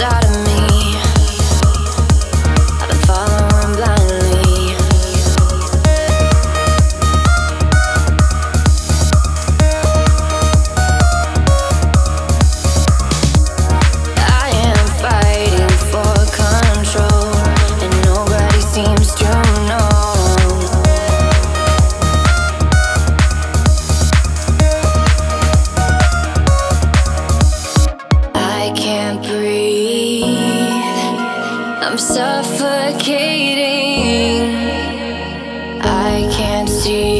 out of me. suffocating. I can't see.